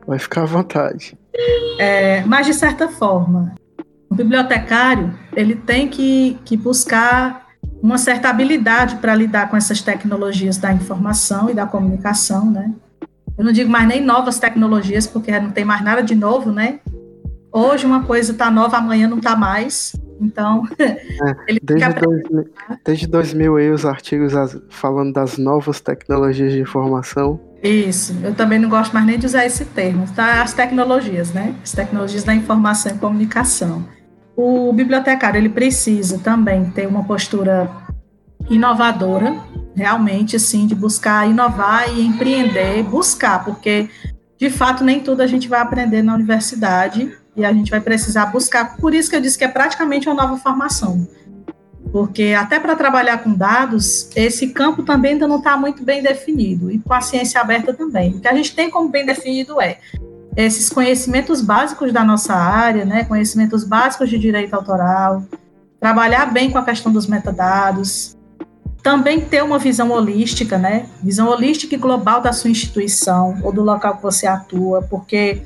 Vai ficar à vontade. É, mas de certa forma, o bibliotecário ele tem que, que buscar uma certa habilidade para lidar com essas tecnologias da informação e da comunicação, né? Eu não digo mais nem novas tecnologias, porque não tem mais nada de novo, né? Hoje uma coisa está nova, amanhã não está mais. Então, é, ele desde. 2000, desde 2000 aí os artigos falando das novas tecnologias de informação. Isso, eu também não gosto mais nem de usar esse termo, tá? As tecnologias, né? As tecnologias da informação e comunicação. O bibliotecário, ele precisa também ter uma postura inovadora, realmente, assim, de buscar inovar e empreender, buscar, porque, de fato, nem tudo a gente vai aprender na universidade, e a gente vai precisar buscar. Por isso que eu disse que é praticamente uma nova formação. Porque até para trabalhar com dados, esse campo também ainda não está muito bem definido, e com a ciência aberta também. O que a gente tem como bem definido é esses conhecimentos básicos da nossa área, né, conhecimentos básicos de direito autoral, trabalhar bem com a questão dos metadados, também ter uma visão holística, né, visão holística e global da sua instituição ou do local que você atua, porque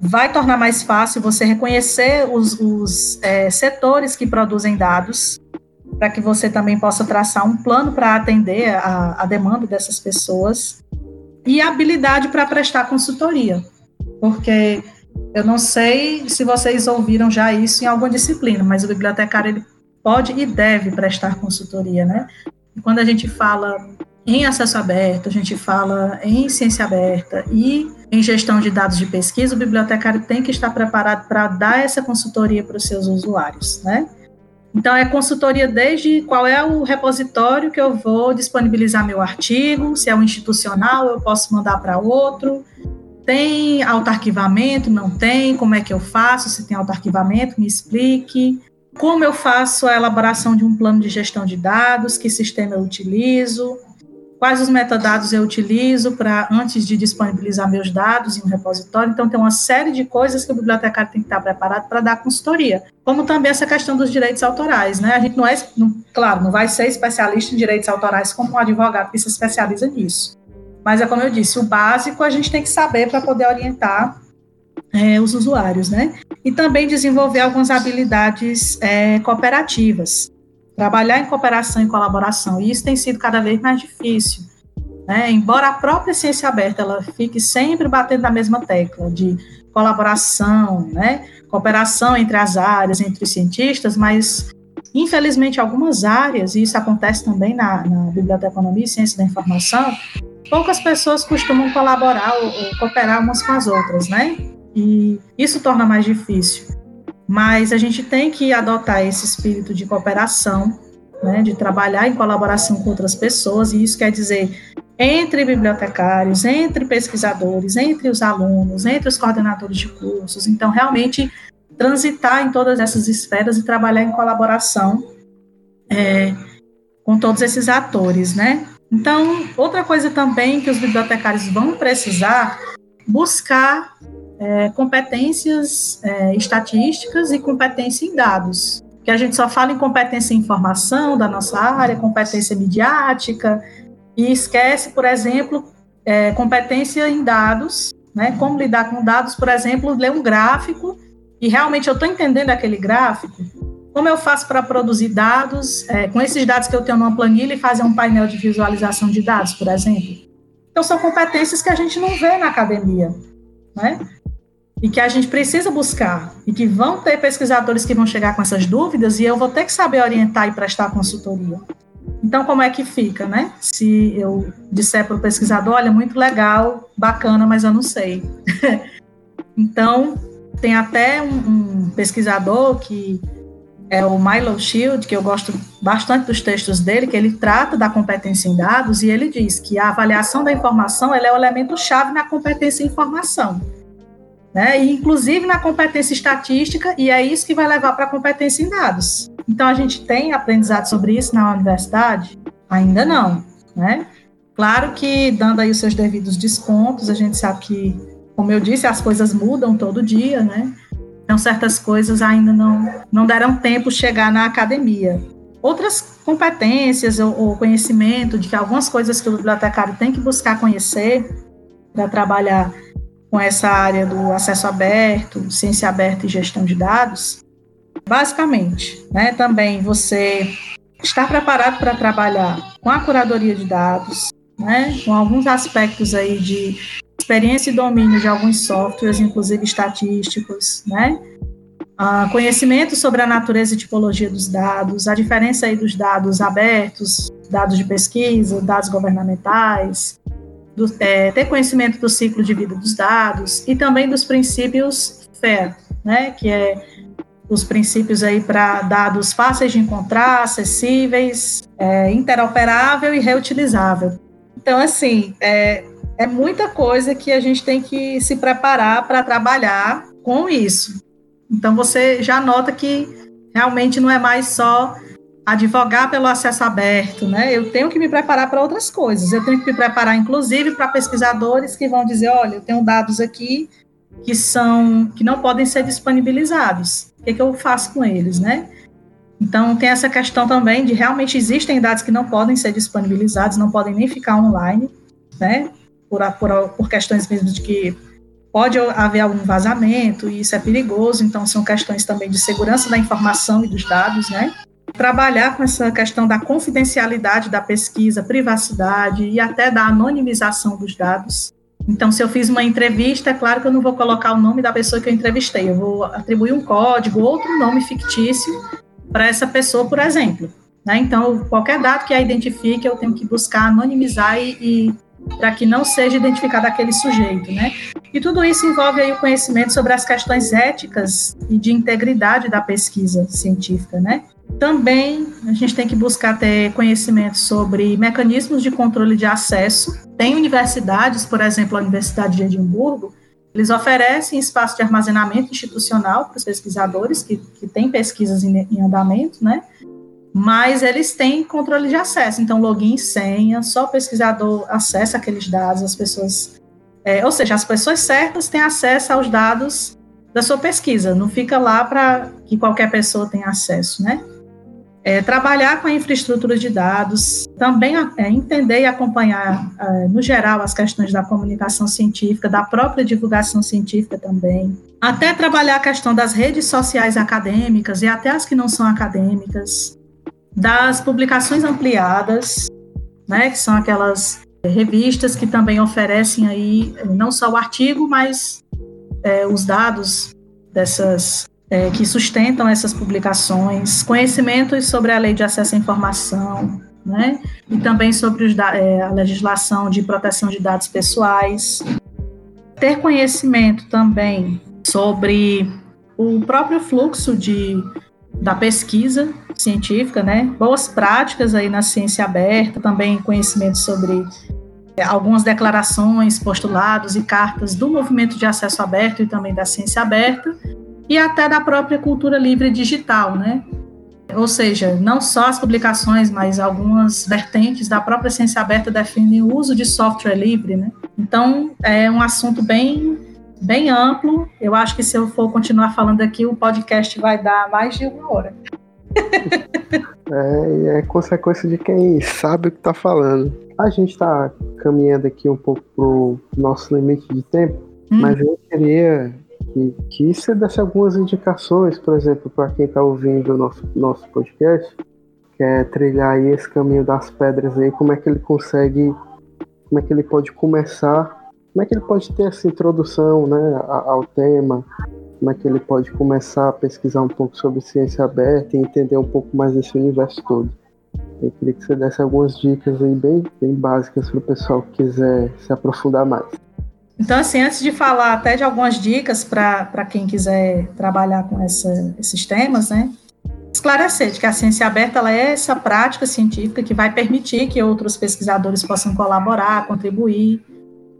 vai tornar mais fácil você reconhecer os, os é, setores que produzem dados, para que você também possa traçar um plano para atender a, a, demanda dessas pessoas, e habilidade para prestar consultoria, porque eu não sei se vocês ouviram já isso em alguma disciplina, mas o bibliotecário ele pode e deve prestar consultoria, né? Quando a gente fala em acesso aberto, a gente fala em ciência aberta e em gestão de dados de pesquisa, o bibliotecário tem que estar preparado para dar essa consultoria para os seus usuários, né? Então, é consultoria desde qual é o repositório que eu vou disponibilizar meu artigo, se é um institucional, eu posso mandar para outro. Tem auto-arquivamento? Não tem? Como é que eu faço? Se tem auto-arquivamento, me explique. Como eu faço a elaboração de um plano de gestão de dados? Que sistema eu utilizo? quais os metadados eu utilizo para antes de disponibilizar meus dados em um repositório. Então, tem uma série de coisas que o bibliotecário tem que estar preparado para dar consultoria. Como também essa questão dos direitos autorais, né? A gente não é, não, claro, não vai ser especialista em direitos autorais como um advogado que se especializa nisso. Mas é como eu disse, o básico a gente tem que saber para poder orientar é, os usuários, né? E também desenvolver algumas habilidades é, cooperativas trabalhar em cooperação e colaboração, e isso tem sido cada vez mais difícil. Né? Embora a própria ciência aberta ela fique sempre batendo na mesma tecla de colaboração, né? cooperação entre as áreas, entre os cientistas, mas infelizmente algumas áreas, e isso acontece também na, na biblioteconomia e ciência da informação, poucas pessoas costumam colaborar ou, ou cooperar umas com as outras, né? E isso torna mais difícil. Mas a gente tem que adotar esse espírito de cooperação, né, de trabalhar em colaboração com outras pessoas, e isso quer dizer entre bibliotecários, entre pesquisadores, entre os alunos, entre os coordenadores de cursos. Então, realmente transitar em todas essas esferas e trabalhar em colaboração é, com todos esses atores, né? Então, outra coisa também que os bibliotecários vão precisar buscar é, competências é, estatísticas e competência em dados. Que a gente só fala em competência em informação da nossa área, competência midiática, e esquece, por exemplo, é, competência em dados, né? Como lidar com dados, por exemplo, ler um gráfico e realmente eu estou entendendo aquele gráfico. Como eu faço para produzir dados, é, com esses dados que eu tenho numa planilha e fazer um painel de visualização de dados, por exemplo? Então, são competências que a gente não vê na academia, né? E que a gente precisa buscar e que vão ter pesquisadores que vão chegar com essas dúvidas e eu vou ter que saber orientar e prestar consultoria. Então, como é que fica, né? Se eu disser para o pesquisador, olha, muito legal, bacana, mas eu não sei. então, tem até um, um, pesquisador que é o Milo Shield, que eu gosto bastante dos textos dele, que ele trata da competência em dados e ele diz que a avaliação da informação é o elemento chave na competência em informação né? E inclusive na competência estatística, e é isso que vai levar para a competência em dados. Então a gente tem aprendizado sobre isso na universidade? Ainda não, né? Claro que dando aí os seus devidos descontos, a gente sabe que, como eu disse, as coisas mudam todo dia, né? Então certas coisas ainda não não deram tempo chegar na academia. Outras competências ou, ou conhecimento de que algumas coisas que o bibliotecário tem que buscar conhecer para trabalhar com essa área do acesso aberto, ciência aberta e gestão de dados, basicamente, né, também você estar preparado para trabalhar com a curadoria de dados, né, com alguns aspectos aí de experiência e domínio de alguns softwares, inclusive estatísticos, né, uh, conhecimento sobre a natureza e tipologia dos dados, a diferença aí dos dados abertos, dados de pesquisa, dados governamentais, do, é, ter conhecimento do ciclo de vida dos dados e também dos princípios FAIR, né, que é os princípios aí para dados fáceis de encontrar, acessíveis, é, interoperável e reutilizável. Então, assim, é, é muita coisa que a gente tem que se preparar para trabalhar com isso. Então, você já nota que realmente não é mais só advogar pelo acesso aberto, né? Eu tenho que me preparar para outras coisas. Eu tenho que me preparar, inclusive, para pesquisadores que vão dizer, olha, eu tenho dados aqui que são que não podem ser disponibilizados. O que, é que eu faço com eles, né? Então tem essa questão também de realmente existem dados que não podem ser disponibilizados, não podem nem ficar online, né? Por, por, por questões mesmo de que pode haver algum vazamento e isso é perigoso. Então são questões também de segurança da informação e dos dados, né? Trabalhar com essa questão da confidencialidade da pesquisa, privacidade e até da anonimização dos dados. Então, se eu fiz uma entrevista, é claro que eu não vou colocar o nome da pessoa que eu entrevistei, eu vou atribuir um código, outro nome fictício para essa pessoa, por exemplo. Né? Então, qualquer dado que a identifique, eu tenho que buscar anonimizar e, e para que não seja identificado aquele sujeito, né? E tudo isso envolve aí o conhecimento sobre as questões éticas e de integridade da pesquisa científica, né? Também a gente tem que buscar ter conhecimento sobre mecanismos de controle de acesso. Tem universidades, por exemplo, a Universidade de Edimburgo, eles oferecem espaço de armazenamento institucional para os pesquisadores que, que têm pesquisas em, em andamento, né? Mas eles têm controle de acesso, então login, senha, só o pesquisador acessa aqueles dados, as pessoas, é, ou seja, as pessoas certas têm acesso aos dados da sua pesquisa, não fica lá para que qualquer pessoa tenha acesso, né? É, trabalhar com a infraestrutura de dados, também é, entender e acompanhar, é, no geral, as questões da comunicação científica, da própria divulgação científica também, até trabalhar a questão das redes sociais acadêmicas e até as que não são acadêmicas, das publicações ampliadas, né, que são aquelas revistas que também oferecem aí não só o artigo, mas é, os dados dessas é, que sustentam essas publicações, conhecimentos sobre a lei de acesso à informação, né? E também sobre os, é, a legislação de proteção de dados pessoais. Ter conhecimento também sobre o próprio fluxo de, da pesquisa científica, né? Boas práticas aí na ciência aberta, também conhecimento sobre é, algumas declarações, postulados e cartas do movimento de acesso aberto e também da ciência aberta, e até da própria cultura livre digital, né? Ou seja, não só as publicações, mas algumas vertentes da própria ciência aberta defendem o uso de software livre, né? Então, é um assunto bem bem amplo. Eu acho que se eu for continuar falando aqui, o podcast vai dar mais de uma hora. é, é consequência de quem sabe o que está falando. A gente está caminhando aqui um pouco pro nosso limite de tempo, hum. mas eu queria que, que você desse algumas indicações, por exemplo, para quem está ouvindo o nosso, nosso podcast, quer trilhar aí esse caminho das pedras aí, como é que ele consegue, como é que ele pode começar, como é que ele pode ter essa introdução né, ao tema, como é que ele pode começar a pesquisar um pouco sobre ciência aberta e entender um pouco mais desse universo todo. Eu queria que você desse algumas dicas aí bem, bem básicas para o pessoal que quiser se aprofundar mais. Então, assim, antes de falar até de algumas dicas para quem quiser trabalhar com essa, esses temas, né? Esclarecer de que a ciência aberta ela é essa prática científica que vai permitir que outros pesquisadores possam colaborar, contribuir,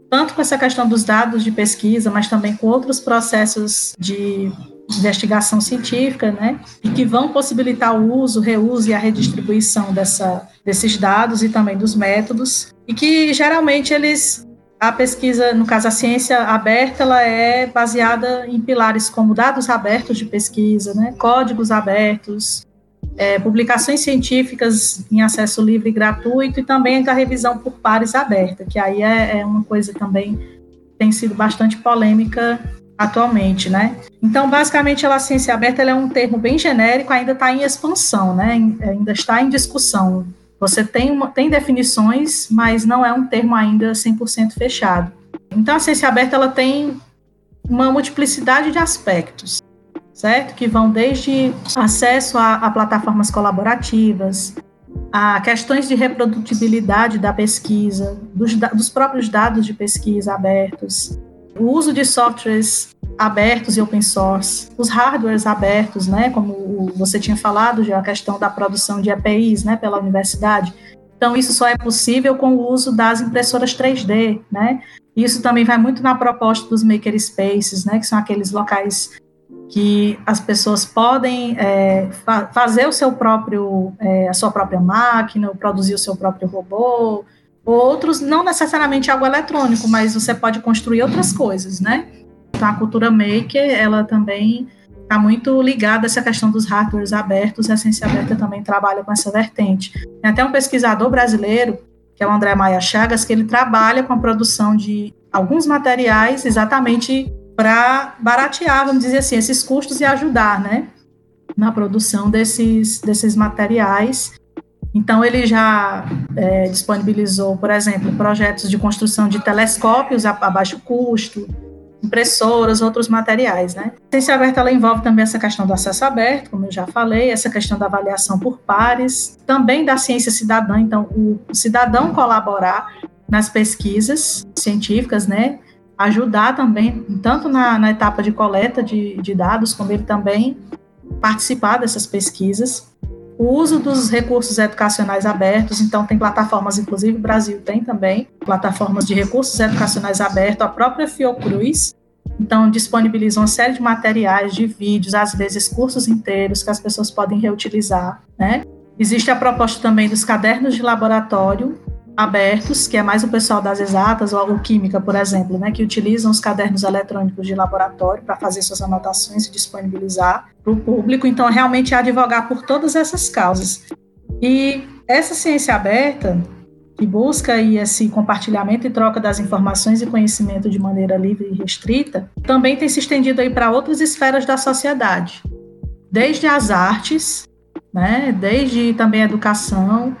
tanto com essa questão dos dados de pesquisa, mas também com outros processos de investigação científica, né, e que vão possibilitar o uso, reuso e a redistribuição dessa, desses dados e também dos métodos, e que geralmente eles a pesquisa, no caso a ciência aberta, ela é baseada em pilares como dados abertos de pesquisa, né, códigos abertos, é, publicações científicas em acesso livre e gratuito e também a revisão por pares aberta, que aí é, é uma coisa também tem sido bastante polêmica atualmente, né? Então, basicamente, a ciência aberta é um termo bem genérico, ainda está em expansão, né? Ainda está em discussão. Você tem, uma, tem definições, mas não é um termo ainda 100% fechado. Então, a ciência aberta ela tem uma multiplicidade de aspectos, certo? Que vão desde acesso a, a plataformas colaborativas, a questões de reprodutibilidade da pesquisa, dos, dos próprios dados de pesquisa abertos, o uso de softwares abertos e open source, os hardwares abertos, né, como você tinha falado já a questão da produção de APIs, né, pela universidade. Então isso só é possível com o uso das impressoras 3D, né? Isso também vai muito na proposta dos maker spaces, né, que são aqueles locais que as pessoas podem é, fa fazer o seu próprio, é, a sua própria máquina, produzir o seu próprio robô, Outros, não necessariamente algo eletrônico, mas você pode construir outras coisas, né? Então, a cultura maker, ela também está muito ligada a essa questão dos hardwares abertos, a ciência aberta também trabalha com essa vertente. Tem até um pesquisador brasileiro, que é o André Maia Chagas, que ele trabalha com a produção de alguns materiais exatamente para baratear, vamos dizer assim, esses custos e ajudar, né, na produção desses, desses materiais então, ele já é, disponibilizou, por exemplo, projetos de construção de telescópios a, a, baixo custo, impressoras, outros materiais. Né? A ciência aberta ela envolve também essa questão do acesso aberto, como eu já falei, essa questão da avaliação por pares, também da ciência cidadã, então, o cidadão colaborar nas pesquisas científicas, né? Ajudar também, tanto na, na etapa de coleta de, de dados, como ele também participar dessas pesquisas o uso dos recursos educacionais abertos, então tem plataformas, inclusive o Brasil tem também, plataformas de recursos educacionais abertos, a própria Fiocruz, então disponibiliza uma série de materiais, de vídeos, às vezes cursos inteiros que as pessoas podem reutilizar, né? Existe a proposta também dos cadernos de laboratório, abertos, que é mais o pessoal das exatas ou química, por exemplo, né, que utilizam os cadernos eletrônicos de laboratório para fazer suas anotações e disponibilizar para o público. Então, realmente é advogar por todas essas causas. E essa ciência aberta, que busca aí esse compartilhamento e troca das informações e conhecimento de maneira livre e restrita, também tem se estendido aí para outras esferas da sociedade, desde as artes, né, desde também a educação,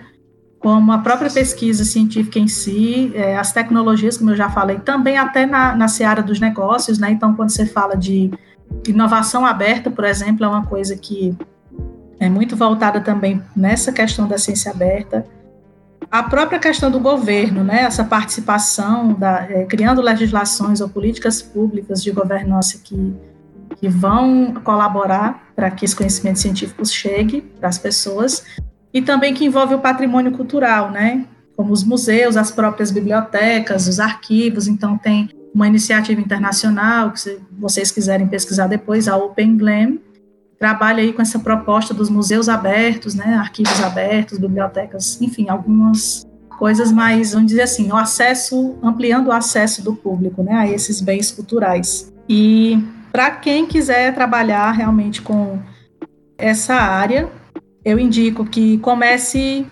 como a própria pesquisa científica em si, é, as tecnologias, como eu já falei, também até na, na seara dos negócios, né? Então, quando você fala de inovação aberta, por exemplo, é uma coisa que é muito voltada também nessa questão da ciência aberta. A própria questão do governo, né? Essa participação, da, é, criando legislações ou políticas públicas de governança que, que vão colaborar para que esse conhecimento científico chegue para as pessoas e também que envolve o patrimônio cultural, né? Como os museus, as próprias bibliotecas, os arquivos. Então, tem uma iniciativa internacional, que se vocês quiserem pesquisar depois, a Open Glam, trabalha aí com essa proposta dos museus abertos, né? Arquivos abertos, bibliotecas, enfim, algumas coisas mais, vamos dizer assim, o acesso, ampliando o acesso do público, né, a esses bens culturais. E para quem quiser trabalhar realmente com essa área, eu indico que comece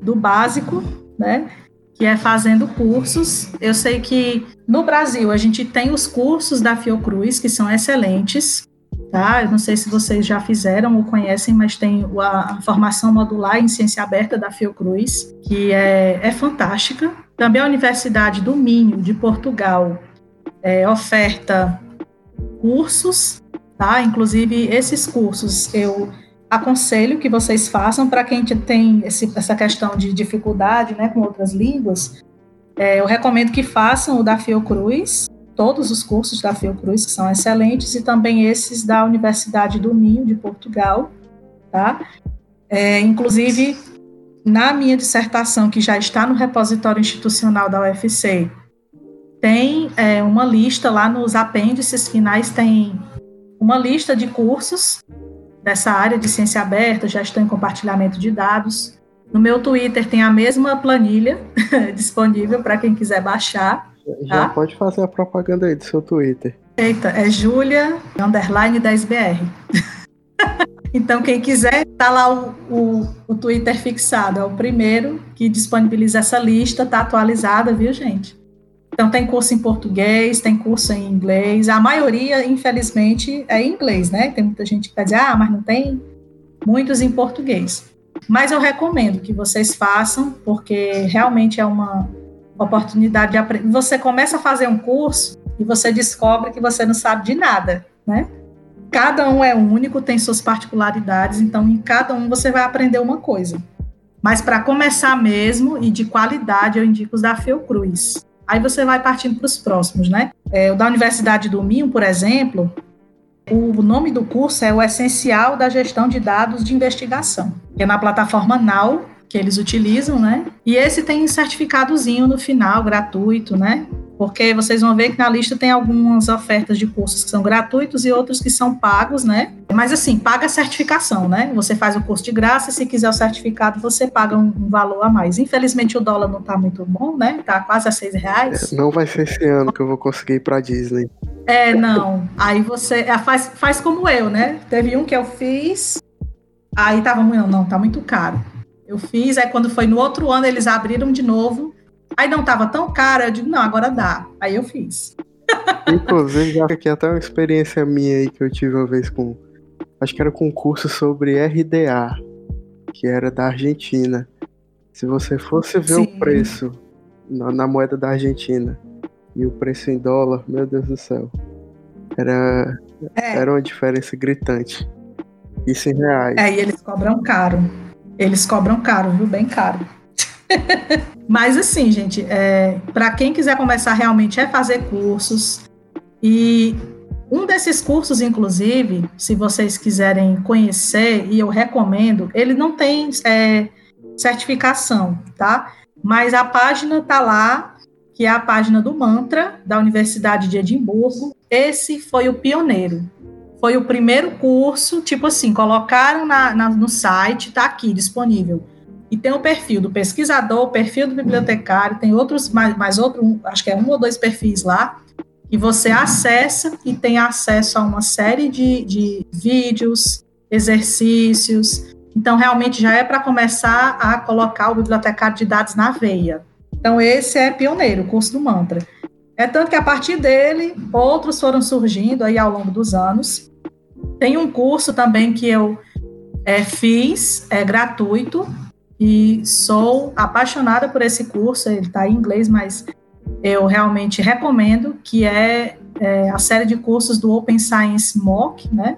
do básico, né? Que é fazendo cursos. Eu sei que no Brasil a gente tem os cursos da Fiocruz, que são excelentes, tá? Eu não sei se vocês já fizeram ou conhecem, mas tem a, formação modular em ciência aberta da Fiocruz, que é, é fantástica. Também a Universidade do Minho, de Portugal, é, oferta cursos, tá? Inclusive, esses cursos eu aconselho que vocês façam para quem tem esse, essa questão de dificuldade né, com outras línguas. É, eu recomendo que façam o da Fiocruz, todos os cursos da Fiocruz, que são excelentes, e também esses da Universidade do Minho, de Portugal. Tá? É, inclusive, na minha dissertação, que já está no repositório institucional da UFC, tem é, uma lista lá nos apêndices finais, tem uma lista de cursos dessa área de ciência aberta, já estou em compartilhamento de dados. No meu Twitter tem a mesma planilha disponível para quem quiser baixar. Já tá? pode fazer a propaganda aí do seu Twitter. Eita, é Julia underline 10BR. então, quem quiser, tá lá o, o, o, Twitter fixado. É o primeiro que disponibiliza essa lista, tá atualizada, viu, gente? Então tem curso em português, tem curso em inglês. A maioria, infelizmente, é em inglês, né? Tem muita gente que vai dizer, ah, mas não tem muitos em português. Mas eu recomendo que vocês façam, porque realmente é uma oportunidade de aprender. Você começa a fazer um curso e você descobre que você não sabe de nada, né? Cada um é único, tem suas particularidades, então em cada um você vai aprender uma coisa. Mas para começar mesmo e de qualidade, eu indico os da Fiocruz. Aí você vai partindo para os próximos, né? É, o da Universidade do Minho, por exemplo, o nome do curso é o Essencial da Gestão de Dados de Investigação, que é na plataforma Now, que eles utilizam, né? E esse tem um certificadozinho no final, gratuito, né? Porque vocês vão ver que na lista tem algumas ofertas de cursos que são gratuitos e outros que são pagos, né? Mas assim, paga a certificação, né? Você faz o curso de graça, e se quiser o certificado, você paga um, valor a mais. Infelizmente o dólar não está muito bom, né? Tá quase a seis reais. É, não vai ser esse ano que eu vou conseguir ir pra Disney. É, não. Aí você é, faz, faz como eu, né? Teve um que eu fiz, aí tava muito, não, não, tá muito caro. Eu fiz, aí quando foi no outro ano, eles abriram de novo Aí não tava tão cara, eu digo, não, agora dá. Aí eu fiz. Inclusive, já aqui até uma experiência minha aí que eu tive uma vez com. Acho que era com um curso sobre RDA, que era da Argentina. Se você fosse ver Sim. o preço na, na, moeda da Argentina e o preço em dólar, meu Deus do céu. Era, é. era uma diferença gritante. Isso em reais. É, e eles cobram caro. Eles cobram caro, viu? Bem caro. Mas assim, gente, é, para quem quiser começar realmente é fazer cursos. E um desses cursos, inclusive, se vocês quiserem conhecer, e eu recomendo, ele não tem é, certificação, tá? Mas a página tá lá, que é a página do Mantra, da Universidade de Edimburgo. Esse foi o pioneiro. Foi o primeiro curso, tipo assim, colocaram na, na no site, tá aqui disponível e tem o perfil do pesquisador, o perfil do bibliotecário, tem outros, mais, mais outro, acho que é um ou dois perfis lá, que você acessa e tem acesso a uma série de, de vídeos, exercícios. Então, realmente já é para começar a colocar o bibliotecário de dados na veia. Então, esse é pioneiro, o curso do Mantra. É tanto que a partir dele, outros foram surgindo aí ao longo dos anos. Tem um curso também que eu é, fiz, é gratuito, e sou apaixonada por esse curso. Ele está em inglês, mas eu realmente recomendo, que é, é, a série de cursos do Open Science MOOC, né?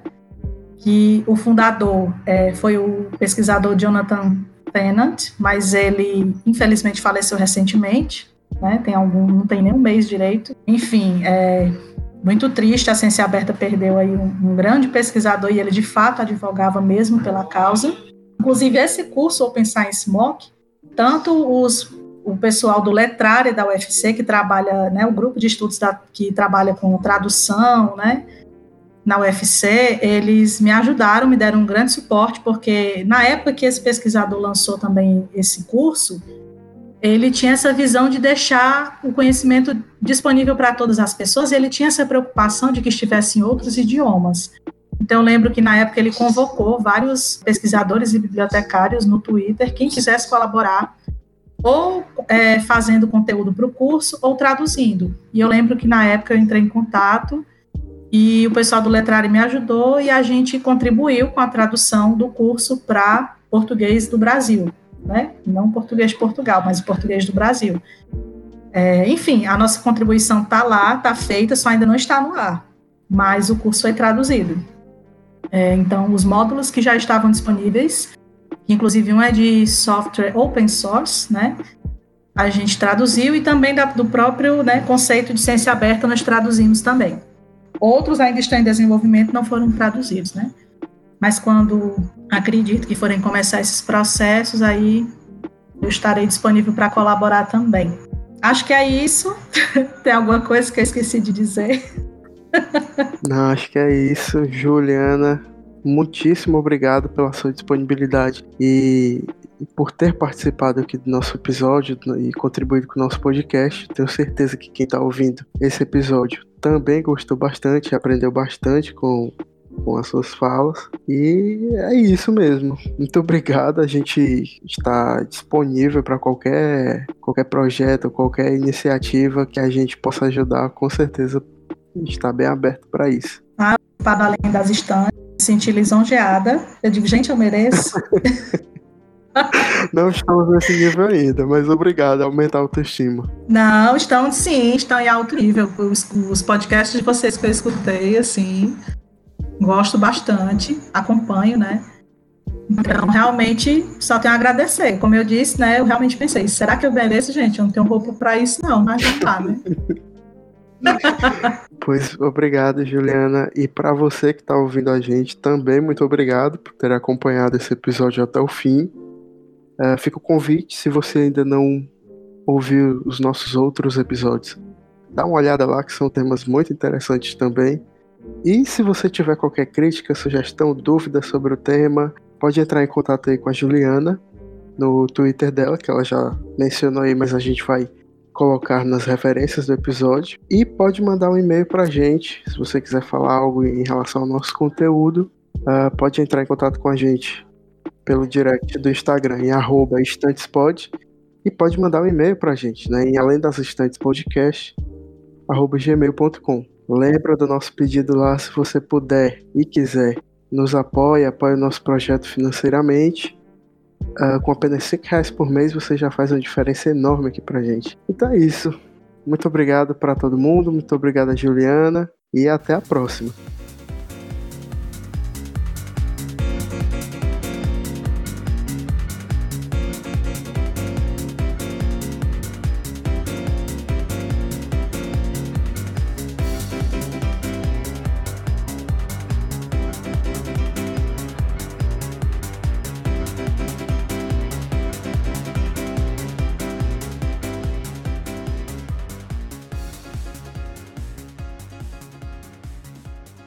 Que o fundador é, foi o pesquisador Jonathan Tennant, mas ele infelizmente faleceu recentemente, né? Tem algum, não tem nem um mês direito. Enfim, é muito triste. A ciência aberta perdeu aí um, um grande pesquisador e ele de fato advogava mesmo pela causa. Inclusive, esse curso Open Science Mock, tanto os, o pessoal do Letrário da UFC, que trabalha, né, o grupo de estudos da, que trabalha com tradução, né, na UFC, eles me ajudaram, me deram um grande suporte, porque na época que esse pesquisador lançou também esse curso, ele tinha essa visão de deixar o conhecimento disponível para todas as pessoas, e ele tinha essa preocupação de que estivesse em outros idiomas. Então, eu lembro que na época ele convocou vários pesquisadores e bibliotecários no Twitter, quem quisesse colaborar, ou é, fazendo conteúdo para o curso, ou traduzindo. E eu lembro que na época eu entrei em contato e o pessoal do Letrário me ajudou e a gente contribuiu com a tradução do curso para português do Brasil, né? Não português de Portugal, mas português do Brasil. É, enfim, a nossa contribuição está lá, está feita, só ainda não está no ar, mas o curso foi traduzido. É, então, os módulos que já estavam disponíveis, inclusive um é de software open source, né? A gente traduziu e também da, do próprio né, conceito de ciência aberta nós traduzimos também. Outros ainda estão em desenvolvimento, não foram traduzidos, né? Mas quando acredito que forem começar esses processos, aí eu estarei disponível para colaborar também. Acho que é isso. Tem alguma coisa que eu esqueci de dizer? Não, acho que é isso, Juliana. Muitíssimo obrigado pela sua disponibilidade e, por ter participado aqui do nosso episódio e contribuído com o nosso podcast. Tenho certeza que quem está ouvindo esse episódio também gostou bastante, aprendeu bastante com com as suas falas. E é isso mesmo. Muito obrigado. A gente está disponível para qualquer, qualquer projeto, qualquer iniciativa que a gente possa ajudar. Com certeza está bem aberto para isso. Ah, para além das estantes, senti lisonjeada. Eu digo, gente, eu mereço. Não estamos nesse nível ainda, mas obrigado, aumentar a autoestima. Não, estão sim, estão em alto nível. Os, os podcasts de vocês que eu escutei, assim, gosto bastante, acompanho, né? Então, realmente, só tenho a agradecer. Como eu disse, né? Eu realmente pensei, será que eu mereço, gente? Eu não tenho roupa para isso, não, mas não tá, né? pois obrigado, Juliana. E para você que está ouvindo a gente, também muito obrigado por ter acompanhado esse episódio até o fim. Uh, fica o convite, se você ainda não ouviu os nossos outros episódios, dá uma olhada lá, que são temas muito interessantes também. E se você tiver qualquer crítica, sugestão, dúvida sobre o tema, pode entrar em contato aí com a Juliana no Twitter dela, que ela já mencionou aí, mas a gente vai colocar nas referências do episódio. E pode mandar um e-mail pra gente, se você quiser falar algo em relação ao nosso conteúdo. Uh, pode entrar em contato com a gente pelo direct do Instagram em arroba estantespod e pode mandar um e-mail pra gente, né? Em além das estantes podcast, arroba gmail.com. Lembra do nosso pedido lá, se você puder e quiser, nos apoie, apoie o nosso projeto financeiramente. Uh, com apenas 5 reais por mês você já faz uma diferença enorme aqui pra gente. Então é isso. Muito obrigado para todo mundo, muito obrigado a Juliana e até a próxima.